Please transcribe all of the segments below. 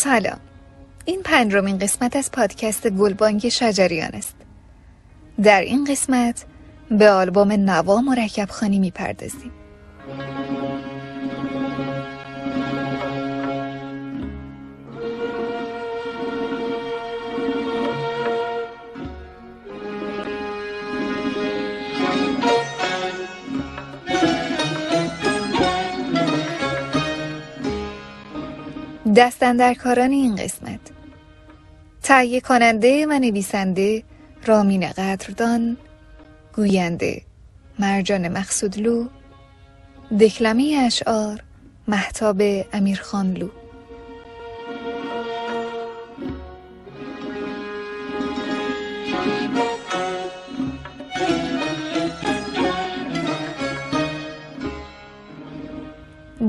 سلام. این پنجمین قسمت از پادکست گلبانگ شجریان است. در این قسمت به آلبوم نوا مرکب خانی می‌پردازیم. دستندرکاران این قسمت. تهیه کننده و نویسنده رامین قدردان گوینده مرجان مقصودلو دکلمه اشعار محتاب امیرخانلو.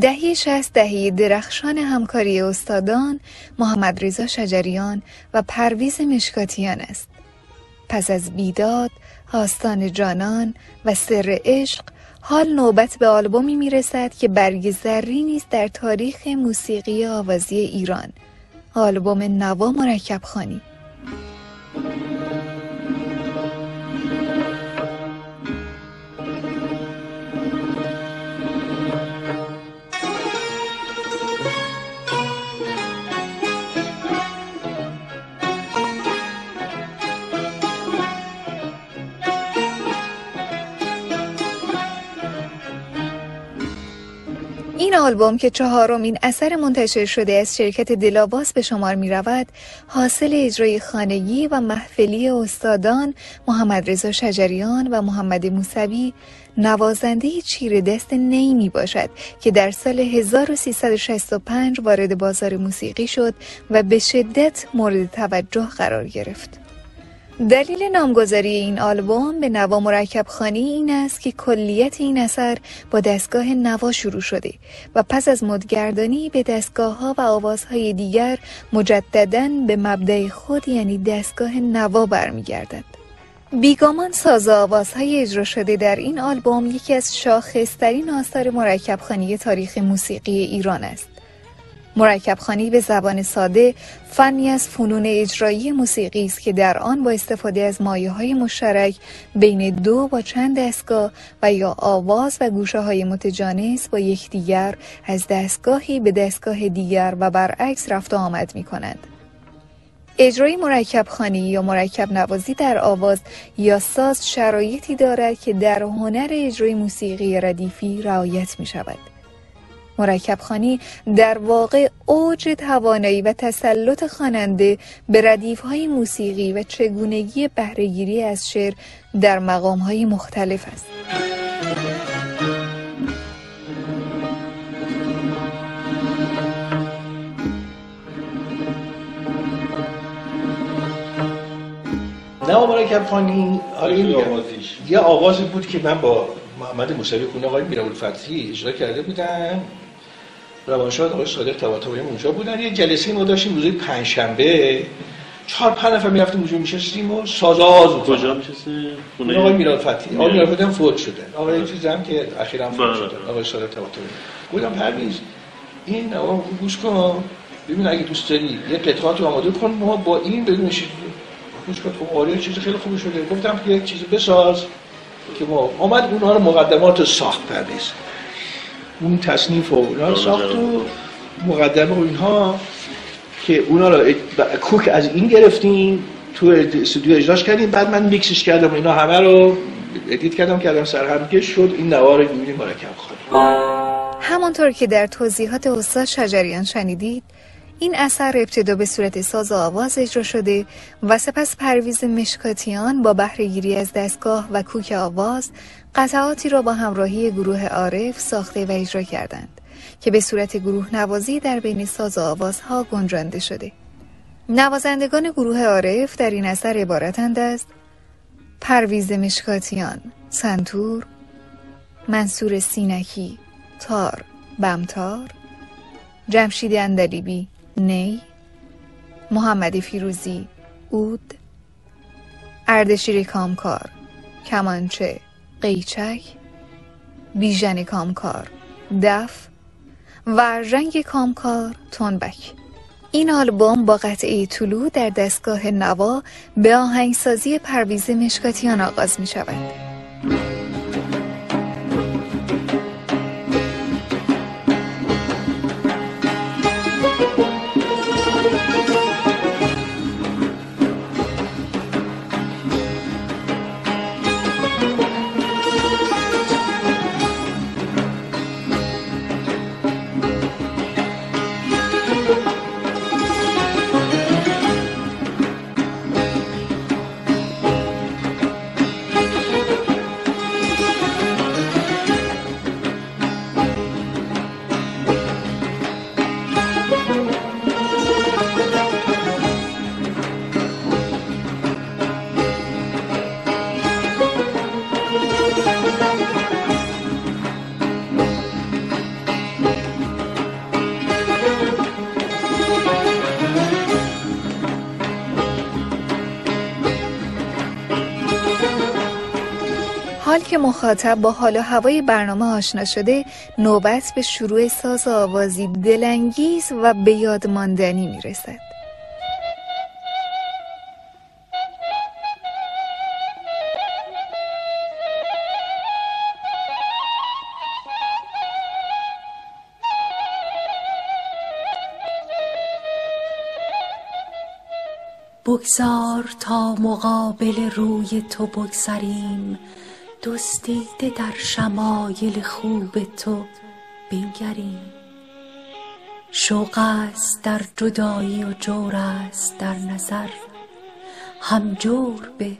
دهی شست دهی درخشان همکاری استادان محمد رضا شجریان و پرویز مشکاتیان است. پس از بیداد، آستان جانان و سر عشق حال نوبت به آلبومی می‌رسد که برگ زری نیست در تاریخ موسیقی آوازی ایران. آلبوم نوا مرکب خانی این آلبوم که چهارمین اثر منتشر شده از شرکت دلاواس به شمار می رود حاصل اجرای خانگی و محفلی استادان محمد رضا شجریان و محمد موسوی نوازنده چیر دست نی می باشد که در سال 1365 وارد بازار موسیقی شد و به شدت مورد توجه قرار گرفت. دلیل نامگذاری این آلبوم به نوا مرکب خانی این است که کلیت این اثر با دستگاه نوا شروع شده و پس از مدگردانی به دستگاه ها و آوازهای دیگر مجددا به مبدع خود یعنی دستگاه نوا برمیگردد. بیگامان ساز آوازهای اجرا شده در این آلبوم یکی از شاخصترین آثار مرکب خانی تاریخ موسیقی ایران است. مرکب خانی به زبان ساده فنی از فنون اجرایی موسیقی است که در آن با استفاده از مایه های مشترک بین دو با چند دستگاه و یا آواز و گوشه های متجانس با یکدیگر از دستگاهی به دستگاه دیگر و برعکس رفت و آمد می کنند. اجرای مرکب خانی یا مرکب نوازی در آواز یا ساز شرایطی دارد که در هنر اجرای موسیقی ردیفی رعایت می شود. مرکب خانی در واقع اوج توانایی و تسلط خواننده به ردیف های موسیقی و چگونگی بهرهگیری از شعر در مقام های مختلف است. نه مرکب خانی یه آوازی بود که من با محمد موسوی خونه آقای میرابول فتحی اجرا کرده بودم. روانشاد آقای صادق طباطبایی اونجا بودن. یه جلسه ما داشتیم روز پنجشنبه. چهار پنج نفر می‌رفتیم اونجا میشستیم و سازاز کجا میشستیم خونه؟ آقای میراد فتحی آقای میراد فتحی فوت شده. آقای این چیزی هم که اخیرا فوت شده. آقای صادق طباطبایی گفتم پرویز این آقا گوش کن. ببین اگه دوست داری یه قطعات رو آماده کن. ما با این بدون گوش کن. خب آره چیز خیلی خوبی شده. گفتم که یک چیزی بساز که ما آمد اونها رو مقدمات ساخت پرویز. اون تصنیف و اونا رو ساخت و مقدمه و اینها که اونا رو کوک از این گرفتیم تو استودیو اجراش کردیم بعد من میکسش کردم اینا همه رو edit کردم کردم سرهمگه شد این نوار رو می‌بینیم مرکب خواهیم همانطور که در توضیحات استاد شجریان شنیدید این اثر ابتدا به صورت ساز و آواز اجرا شده و سپس پرویز مشکاتیان با بهرهگیری از دستگاه و کوک آواز قطعاتی را با همراهی گروه عارف ساخته و اجرا کردند که به صورت گروه نوازی در بین ساز و آوازها گنجانده شده. نوازندگان گروه عارف در این اثر عبارتند از پرویز مشکاتیان سنتور منصور سینکی تار بمتار جمشید اندلیبی نی محمد فیروزی اود اردشیر کامکار کمانچه قیچک بیژن کامکار دف و رنگ کامکار تنبک این آلبوم با قطعه طلوع در دستگاه نوا به آهنگسازی پرویز مشکاتیان آغاز می شود. که مخاطب با حال و هوای برنامه آشنا شده نوبت به شروع ساز آوازی دلانگیز و به یاد ماندنی می‌رسد. بگذار تا مقابل روی تو بگذریم. دزدیده در شمایل خوب تو بنگریم شوق است در جدایی و جور است در نظر. هم جور به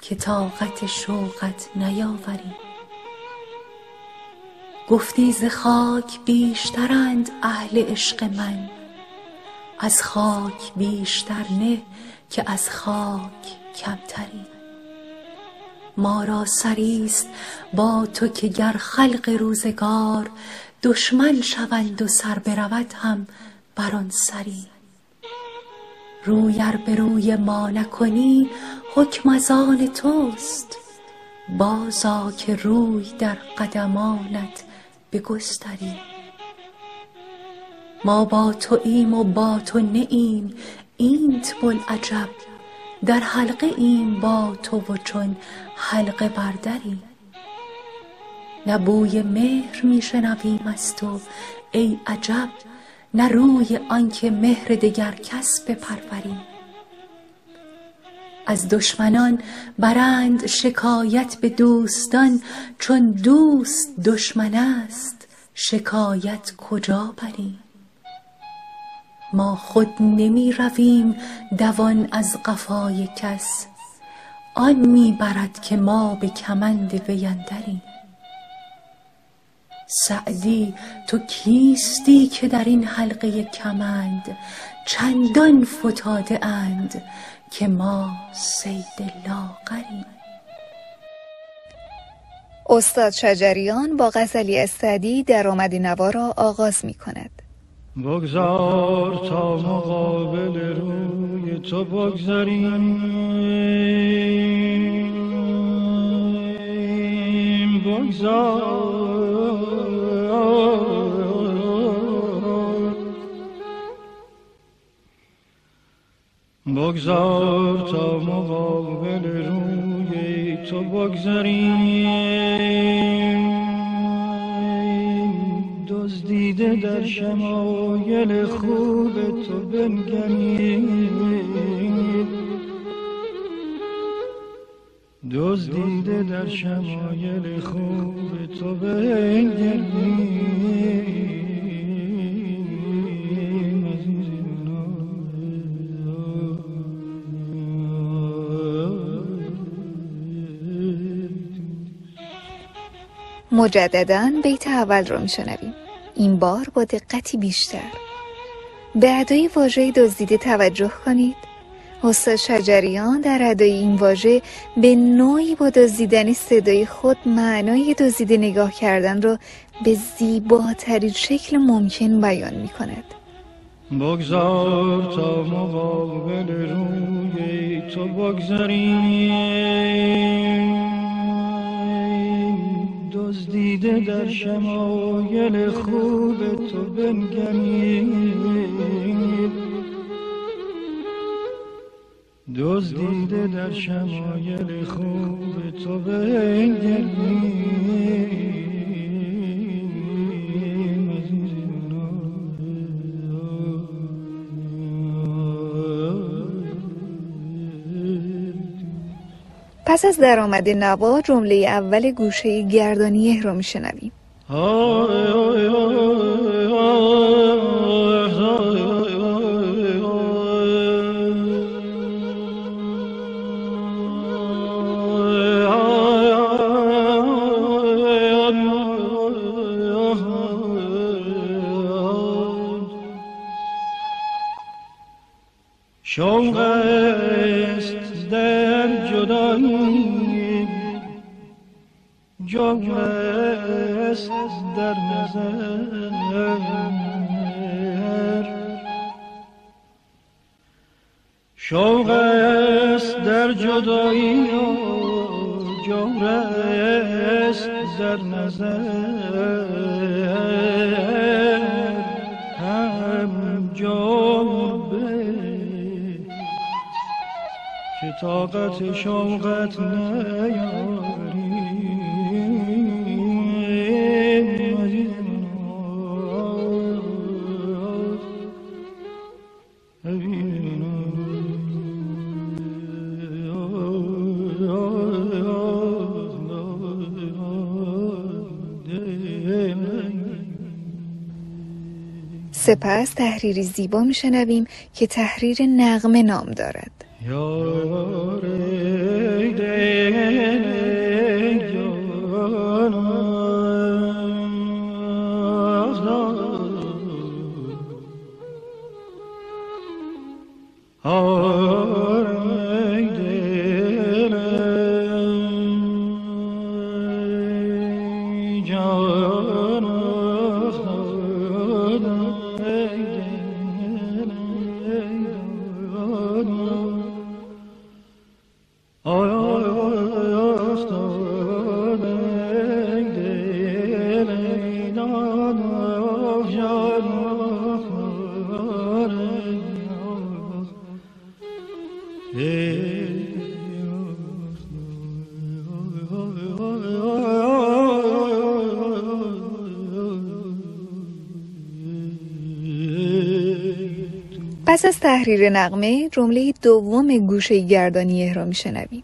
که طاقت شوقت نیاوریم. گفتی ز خاک بیشترند اهل عشق من. از خاک بیشتر نه که از خاک کمتریم. ما را سریست با تو که گر خلق روزگار دشمن شوند و سر برود هم بر آن سری. روی ار به روی ما نکنی حکم از آن توست. بازآ که روی در قدمانت بگستری. ما با توییم و با تو نه ایم اینت بوالعجب. در حلقه ایم با تو و چون حلقه بر دریم نه بوی مهر می شنویم از تو ای عجب نه روی آنکه مهر دگر کس بپروریم. از دشمنان برند شکایت به دوستان چون دوست دشمن است شکایت کجا بریم؟ ما خود نمی رویم دوان از قفای کس. آن می برد که ما به کمند وی اندریم. سعدی تو کیستی که در این حلقه کمند؟ چندان فتاده اند که ما صید لاغریم. استاد شجریان با غزلی سعدی در آمد نوا را آغاز می کند بگذار تا مقابل روی تو بگذاریم. بگذار. بگذار تا مقابل روی تو بگذاریم. دزدیده در شمایل خوب تو بنگریم دزدیده در شمایل خوب تو بنگریم مجددا بیت اول رو میشنویم. این بار با دقتی بیشتر. به ادای واژه دزدیده توجه کنید. استاد شجریان در ادای این واژه به نوعی با دزدیدن صدای خود معنای دزدیده نگاه کردن را به زیباترین شکل ممکن بیان می کند بگذار تا مقابل روی تو بگذاریم دیده در شمایل خوب تو بنگرید. دوز دیده در شمایل خوب تو بنگمید پس از درآمد نوا جمله اول گوشه گردانیه رو میشنویم. شوق است. جدایی جوق است در نظر. شوق است در جدایی جوق است در نظر. طاقت شوقت سپس تحریری زیبا میشنویم که تحریر نغمه نام دارد. یار پس تحریر نغمه جمله دوم گوشه گردانیه را میشنویم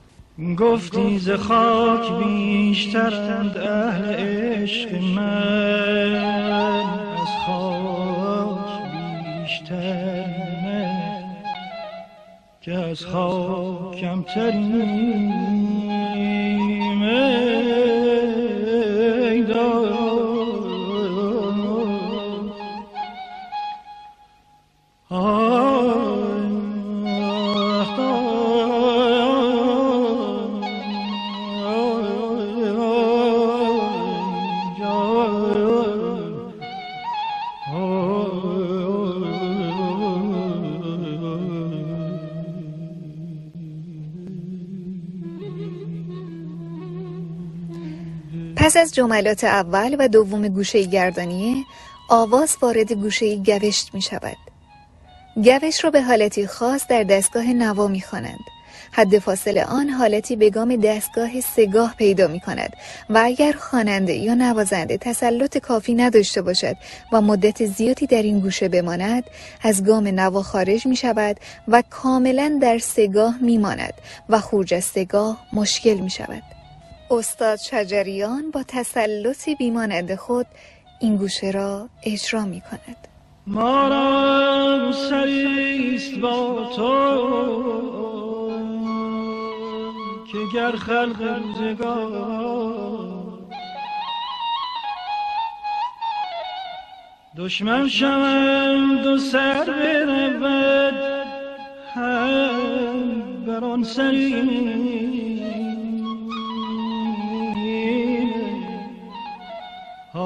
گفتی ز خاک بیشترند اهل عشق من. از خاک بیشتر نه. که از خاک کمتریم پس از جملات اول و دوم گوشه گردانیه آواز وارد گوشه گوشت می شود گوش را به حالتی خاص در دستگاه نوا می خوانند. حد فاصل آن حالتی به گام دستگاه سگاه پیدا می کند و اگر خواننده یا نوازنده تسلط کافی نداشته باشد و مدت زیادی در این گوشه بماند از گام نوا خارج می شود و کاملا در سگاه می ماند و خروج از سگاه مشکل می شود استاد شجریان با تسلطی بیمانند خود این گوشه را اجرا می کند. ما را سریست با تو که گر خلق روزگار دشمن شوند و سر برود هم بر آن پس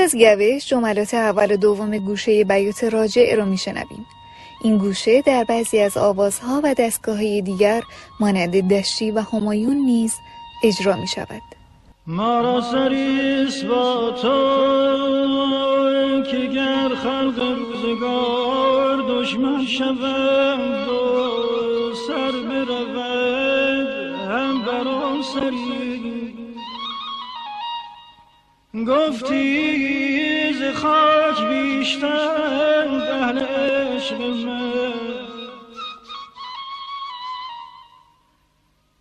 از گوش جملات اول و دوم گوشه بیوت راجع رو میشنویم. این گوشه در بعضی از آوازها و دستگاه دیگر مانند دشتی و همایون نیز اجرا می شود ما را با تو که گر خلق روزگار دشمن شود و سر برود هم بر سری گفتی ز خاک بیشتر اهل عشق من.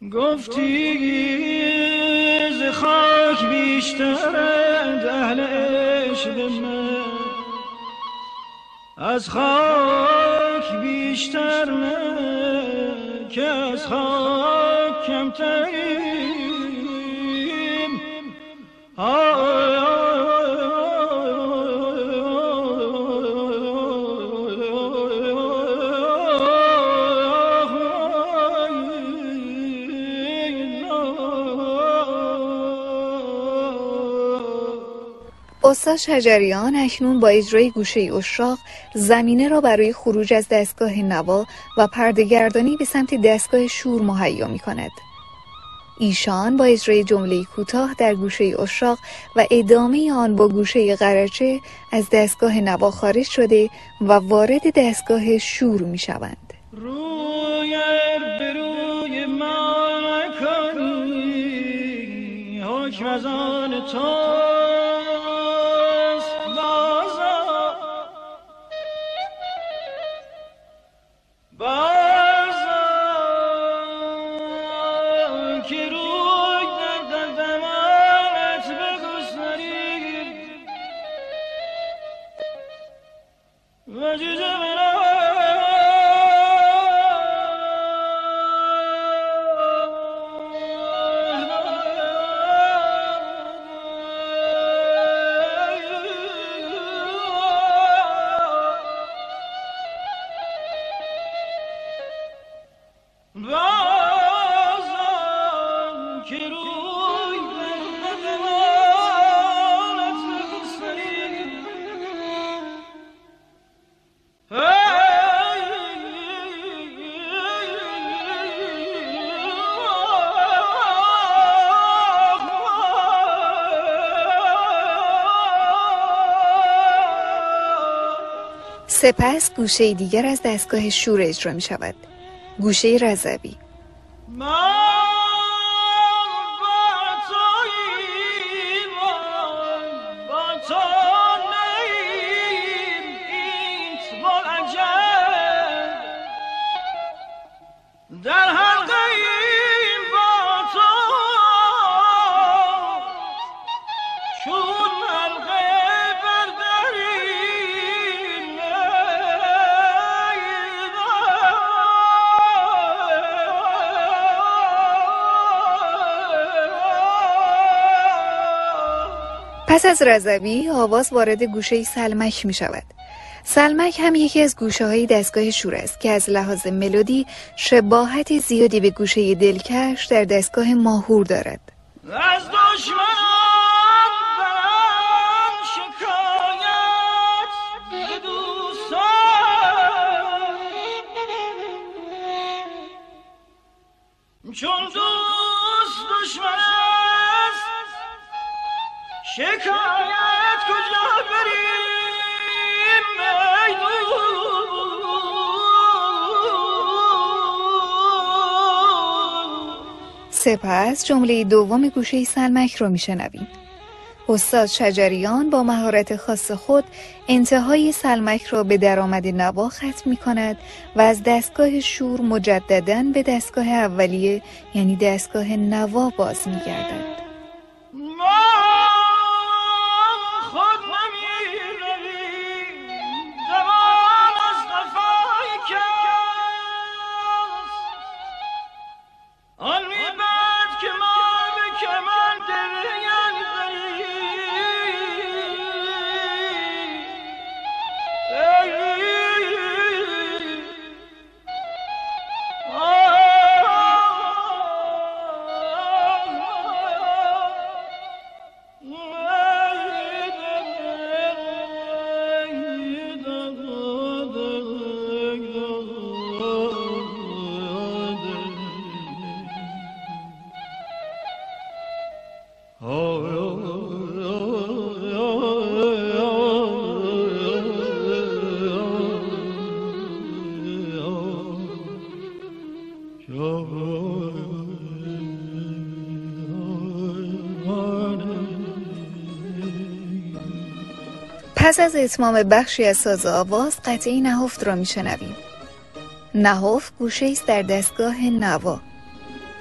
گفتی خاک بیشترند اهل عشق من. از خاک بیشتر من که از خاک کمتریم. استاد شجریان اکنون با اجرای گوشه اشراق زمینه را برای خروج از دستگاه نوا و پردگردانی به سمت دستگاه شور مهیا می کند. ایشان با اجرای جمله کوتاه در گوشه اشراق و ادامه آن با گوشه قرچه از دستگاه نوا خارج شده و وارد دستگاه شور می شوند. روی بروی ما تو سپس گوشه دیگر از دستگاه شور اجرا می شود گوشه رضوی. پس از رضوی آواز وارد گوشه سلمک می شود. سلمک هم یکی از گوشه های دستگاه شور است که از لحاظ ملودی شباهت زیادی به گوشه دلکش در دستگاه ماهور دارد. از چون سپس جمله دوم گوشه سلمک رو میشنویم. استاد شجریان با مهارت خاص خود انتهای سلمک را به درآمد نوا ختم می کند و از دستگاه شور مجددا به دستگاه اولیه یعنی دستگاه نوا باز می گردد. پس از اتمام بخشی از ساز آواز قطعی نهفت را میشنویم. نهفت گوشه است در دستگاه نوا.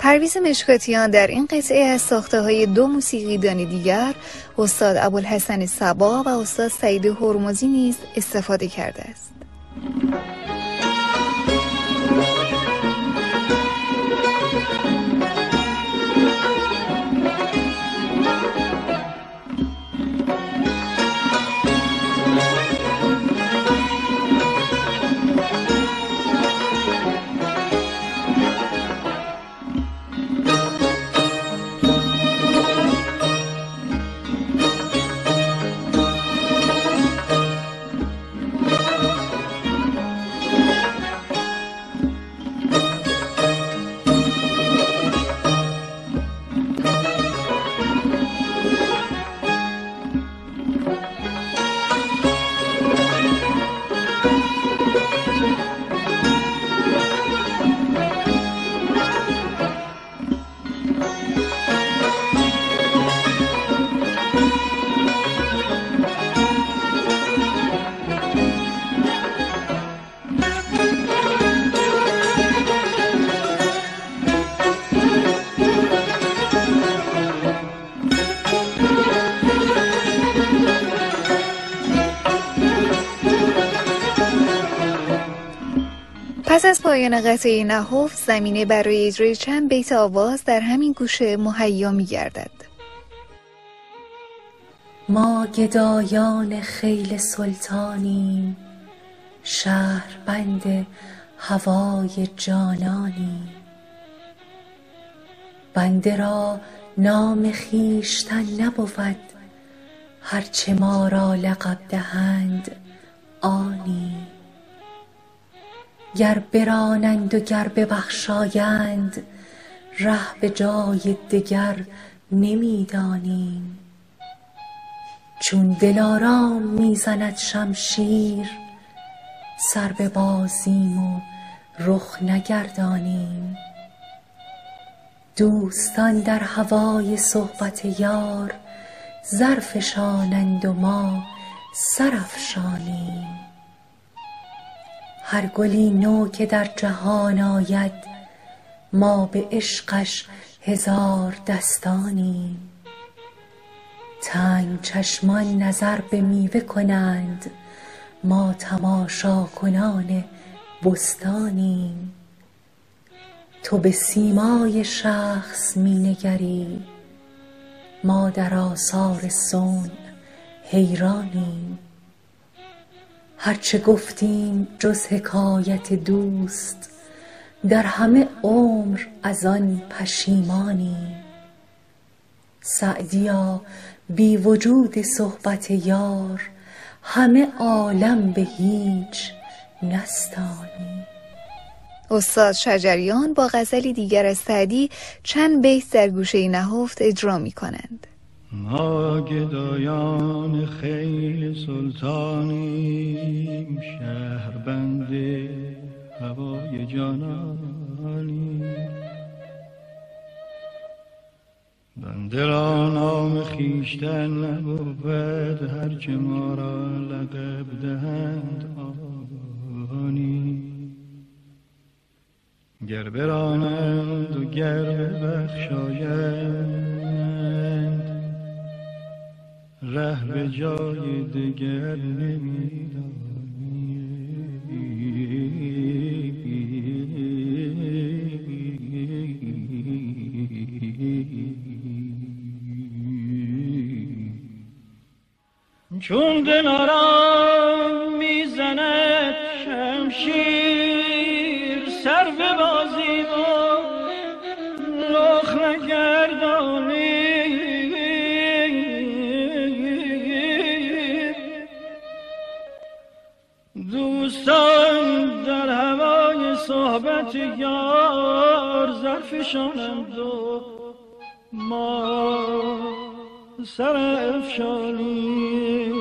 پرویز مشکاتیان در این قطعه از ساخته های دو موسیقیدان دیگر استاد ابوالحسن سبا و استاد سعید هرمزی نیز استفاده کرده پایان قطعه نهفت زمینه برای اجرای چند بیت آواز در همین گوشه مهیا می گردد. ما گدایان خیل سلطانیم شهر بند هوای جانانیم. بنده را نام خویشتن نبود هرچه ما را لقب دهند آنیم. گر برانند و گر ببخشایند ره به جای دگر نمی دانیم چون دلارام می زند شمشیر سر ببازیم و رخ نگردانیم. دوستان در هوای صحبت یار زر فشانند و ما سر افشانیم هر گلی نو که در جهان آید ما به عشقش هزار دستانیم. تنگ چشمان نظر به میوه کنند ما تماشاکنان بستانیم. تو به سیمای شخص می نگری ما در آثار صنع حیرانیم. هرچه گفتیم جز حکایت دوست در همه عمر از آن پشیمانیم. سعدیا بی وجود صحبت یار همه عالم به هیچ نستانیم. استاد شجریان با غزلی دیگر از سعدی چند بیت در گوشه نهفت اجرا می کنند ما گدایان خیل سلطانیم شهر بند هوای جانانیم. بنده را نام خیشتن نبود هرچه ما را لقب دهند آنی. گر برانند و گر ببخشایند ره به جای دگر چون دلارام می‌زند شمشیر صحبت یار زرفشانند و ما سر افشانیم.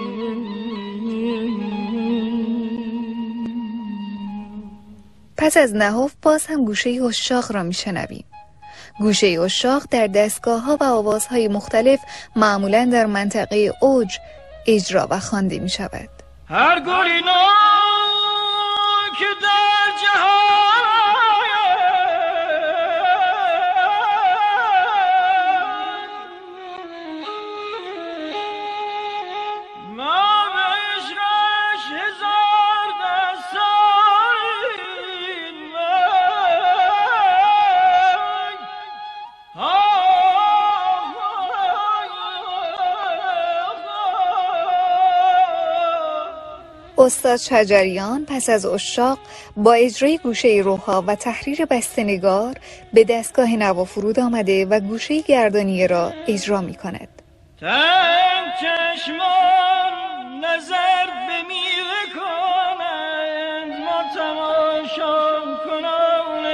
پس از نهاف باز هم گوشه اشاق را میشنویم. گوشه اشاق در دستگاه ها و آوازهای مختلف معمولا در منطقه اوج اجرا و خوانده می شود هر گلی که در جهان استاد شجریان پس از اشاق با اجرای گوشه روحا و تحریر بستنگار به دستگاه نوا فرود آمده و گوشه گردانیه را اجرا می کند. نظر به کنند ما تماشا کنان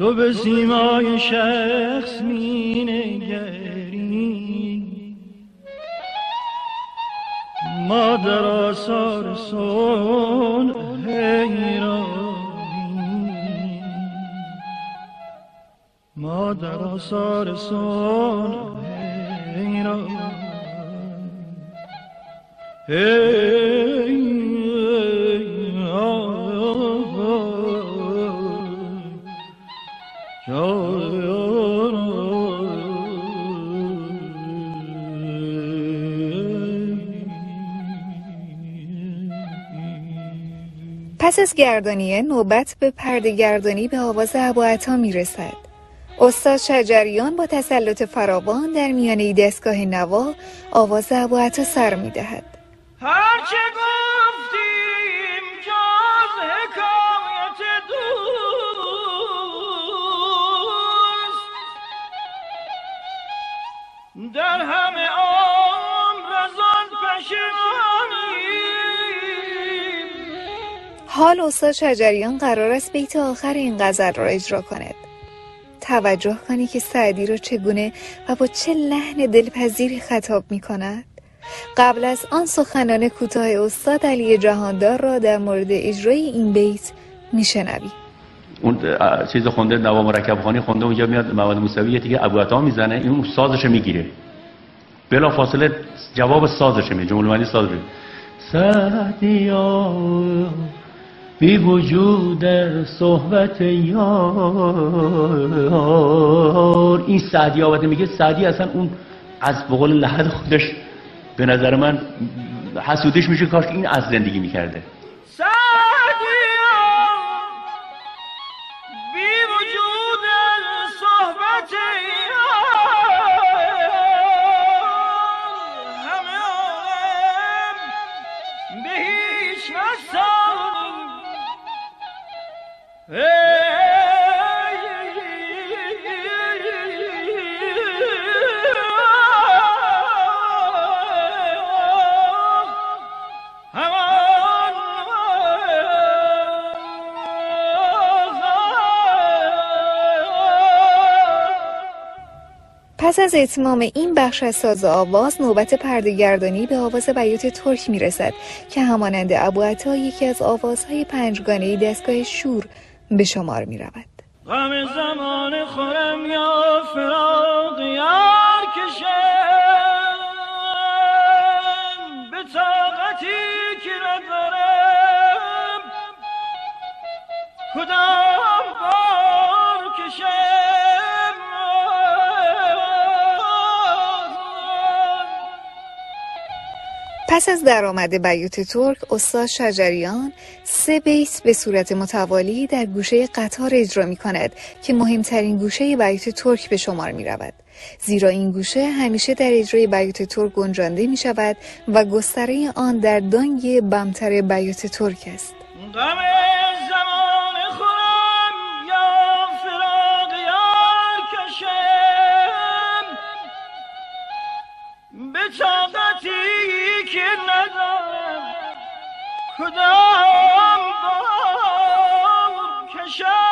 تو به سیمای شخص می پس از گردانیه نوبت به پرده گردانی به آواز عطا می رسد. استاد شجریان با تسلط فراوان در میانه دستگاه نوا آواز عطا سر می دهد. هرچه گفتیم جاز حکایت دوست در همه عمر از آن حال استاد شجریان قرار است بیت آخر این غزل را اجرا کند توجه کنی که سعدی را چگونه و با چه لحن دلپذیری خطاب می کند. قبل از آن سخنان کوتاه استاد علی جهاندار را در مورد اجرای این بیت میشنوی اون چیز خونده نوا مرکب خانی خونده اونجا میاد مواد موسوی دیگه ابو می‌زنه این سازش می‌گیره. بلا فاصله جواب سازش میده جمله معنی سازش سعدیا بی وجود صحبت یار. این سعدی آباده میگه سعدی اصلا اون از بقول لحد خودش به نظر من حسودش میشه کاش این از زندگی می‌کرده. پس از اتمام این بخش از ساز آواز نوبت پردگردانی به آواز بیوت ترک می رسد که همانند ابو عطا یکی از آوازهای پنجگانه دستگاه شور به شمار می رود. غم زمان خورم یا فراق یار به طاقتی که ندارم پس از درآمد بیوت ترک استاد شجریان سه بیت به صورت متوالی در گوشه قطار اجرا می کند که مهمترین گوشه بیوت ترک به شمار می رود زیرا این گوشه همیشه در اجرای بیوت ترک گنجانده می شود و گستره آن در دانگ بمتر بیوت ترک است. کدام بار کشم؟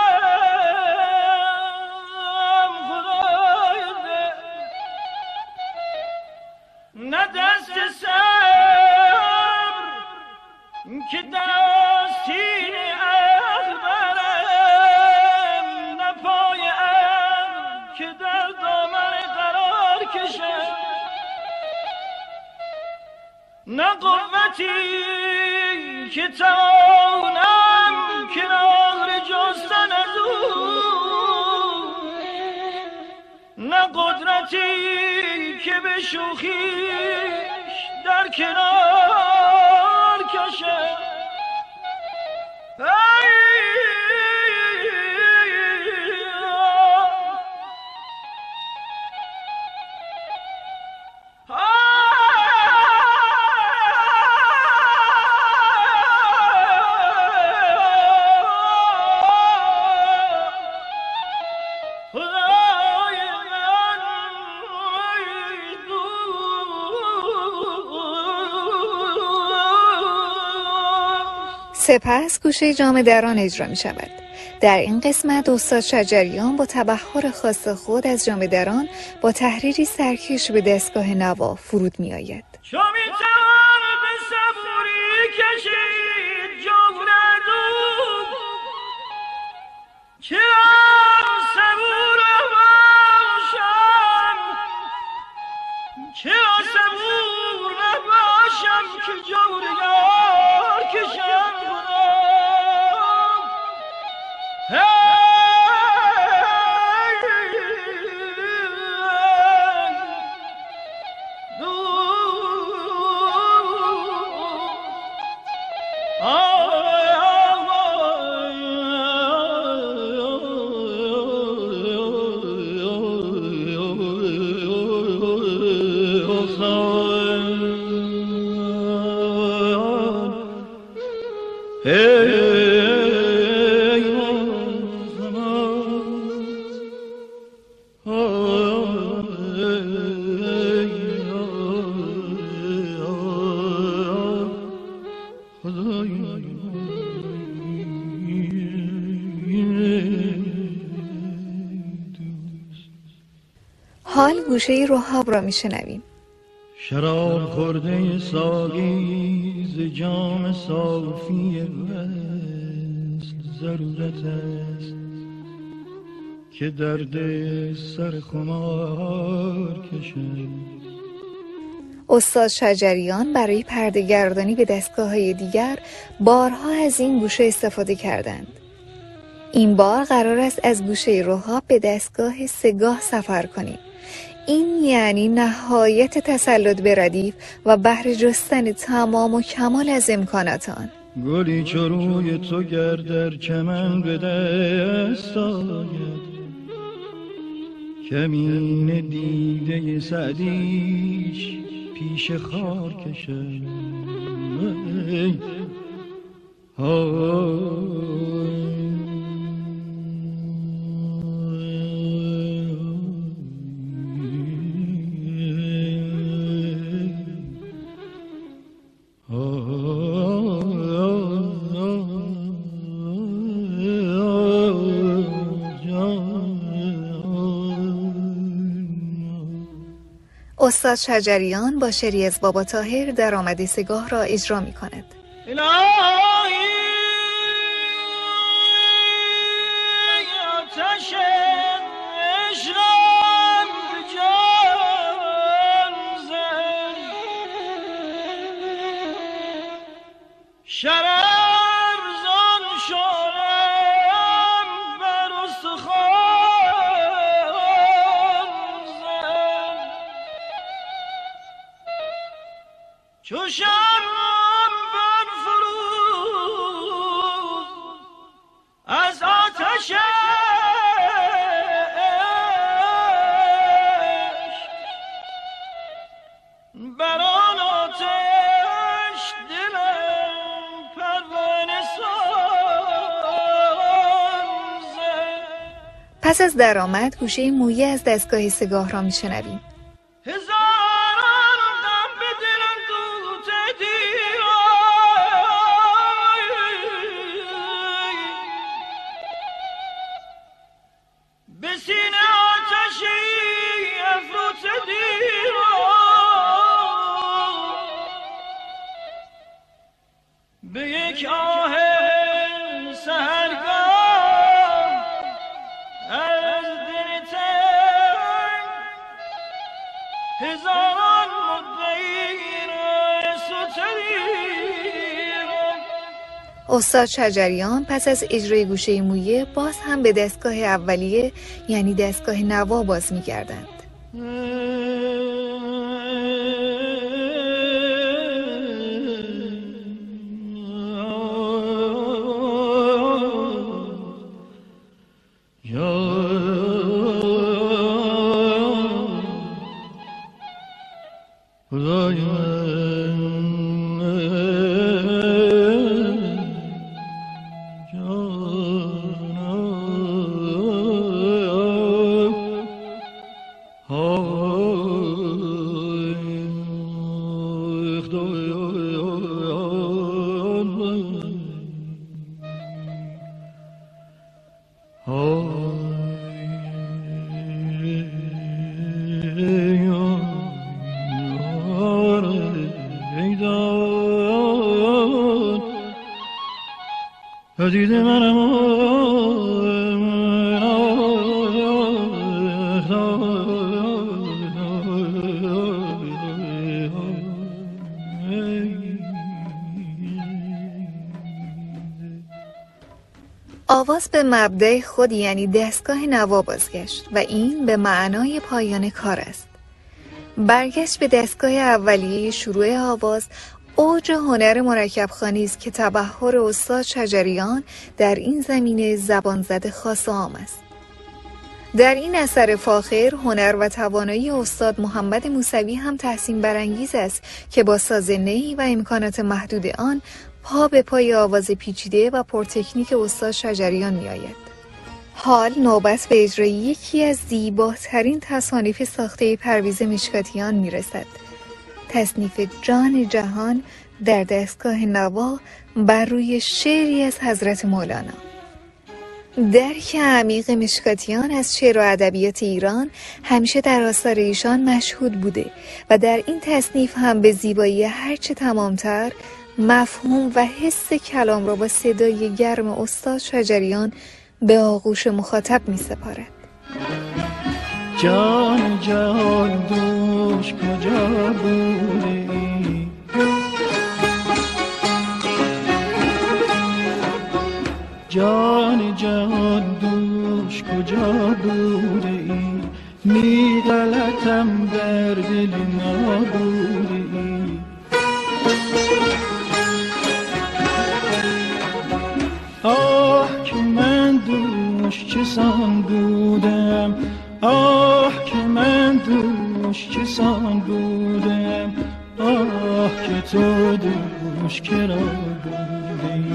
قوتی که توانم کنار جستن از او. نه قدرتی که به شوخیش در کنار کشم. سپس گوشه جام دران اجرا می شود. در این قسمت استاد شجریان با تبخور خاص خود از جام دران با تحریری سرکش به دستگاه نوا فرود می آید. گوشه روحاب را میشنویم شراب خورده ساقی ز جام صافی وست ضرورت است که درد سر خمار کشد استاد شجریان برای پردگردانی به دستگاه های دیگر بارها از این گوشه استفاده کردند. این بار قرار است از گوشه روحاب به دستگاه سگاه سفر کنیم. این یعنی نهایت تسلط به ردیف و بهر جستن تمام و کمال از امکانات آن گلی چروی تو گردر کمن به دست آید. کمین دیده سعدیش پیش خار کشد. استاد شجریان با شری از بابا تاهر در آمده سگاه را اجرا می کند. درآمد گوشه مویه از دستگاه سگاه را میشنویم. استاد شجریان پس از اجرای گوشه مویه باز هم به دستگاه اولیه یعنی دستگاه نوا باز میگردند. آواز به مبدع خود یعنی دستگاه نوا بازگشت و این به معنای پایان کار است. برگشت به دستگاه اولیه شروع آواز اوج هنر مرکب خانی است که تبهر استاد شجریان در این زمینه زبان زده خاص عام است در این اثر فاخر هنر و توانایی استاد محمد موسوی هم تحسین برانگیز است که با ساز نی و امکانات محدود آن پا به پای آواز پیچیده و پرتکنیک استاد شجریان می آید. حال نوبت به اجرای یکی از زیباترین تصانیف ساخته پرویز مشکاتیان می رسد. تصنیف جان جهان در دستگاه نوا بر روی شعری از حضرت مولانا. درک عمیق مشکاتیان از شعر و ادبیات ایران همیشه در آثار ایشان مشهود بوده و در این تصنیف هم به زیبایی هرچه تمامتر مفهوم و حس کلام را با صدای گرم استاد شجریان به آغوش مخاطب می سپارد جان جان دوش کجا بوده جان جان دوش کجا ای می غلطم در دل ما ای آه که من دوش چسان بودم آه دوش چسان بودم آه که تو دوش کرا بودی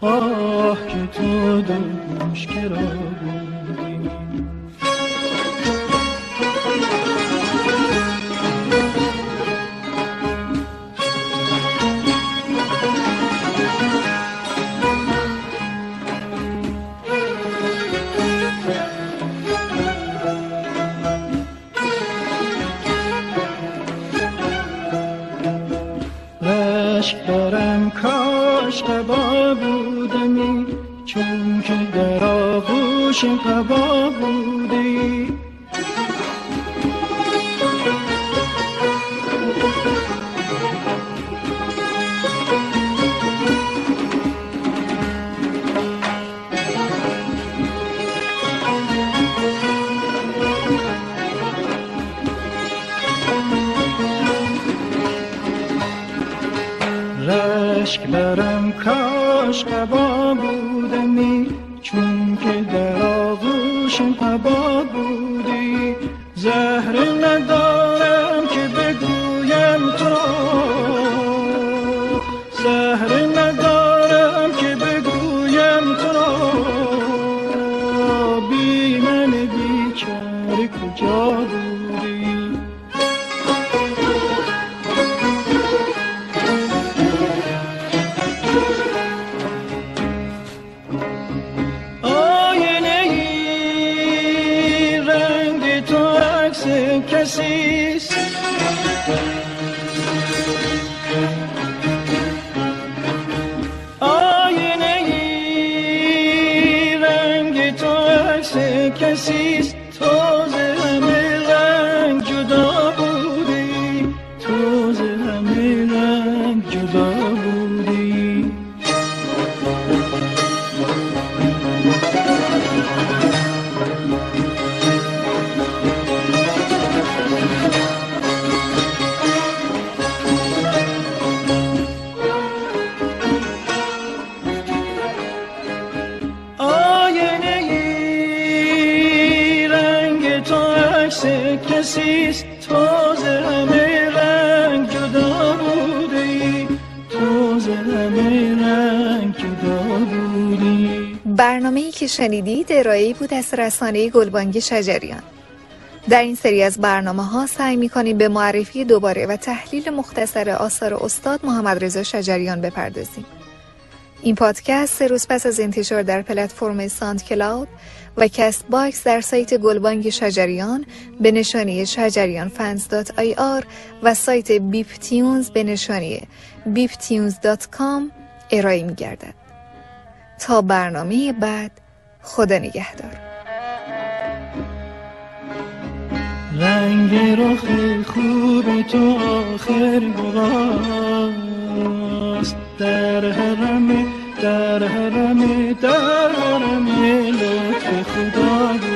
آه که تو دوش کرا عاشق با بودی رشک برم کاش قبا بودمی. چون که در آغوش قبا بودی زهر ندارم برنامه ای که شنیدید ارائه بود از رسانه گلبانگ شجریان. در این سری از برنامه ها سعی می کنیم به معرفی دوباره و تحلیل مختصر آثار استاد محمد رضا شجریان بپردازیم. این پادکست سه روز پس از انتشار در پلتفرم SoundCloud و CastBox در سایت گلبانگ شجریان به نشانی شجریان fans dot IR و سایت Beeptunes به نشانی بیپ تیونز دات کام ارائه می گردد. تا برنامه بعد خدا نگهدار رنگ رخ خوب تو آخر گواست. در حرم در حرم در حرم لطف خدا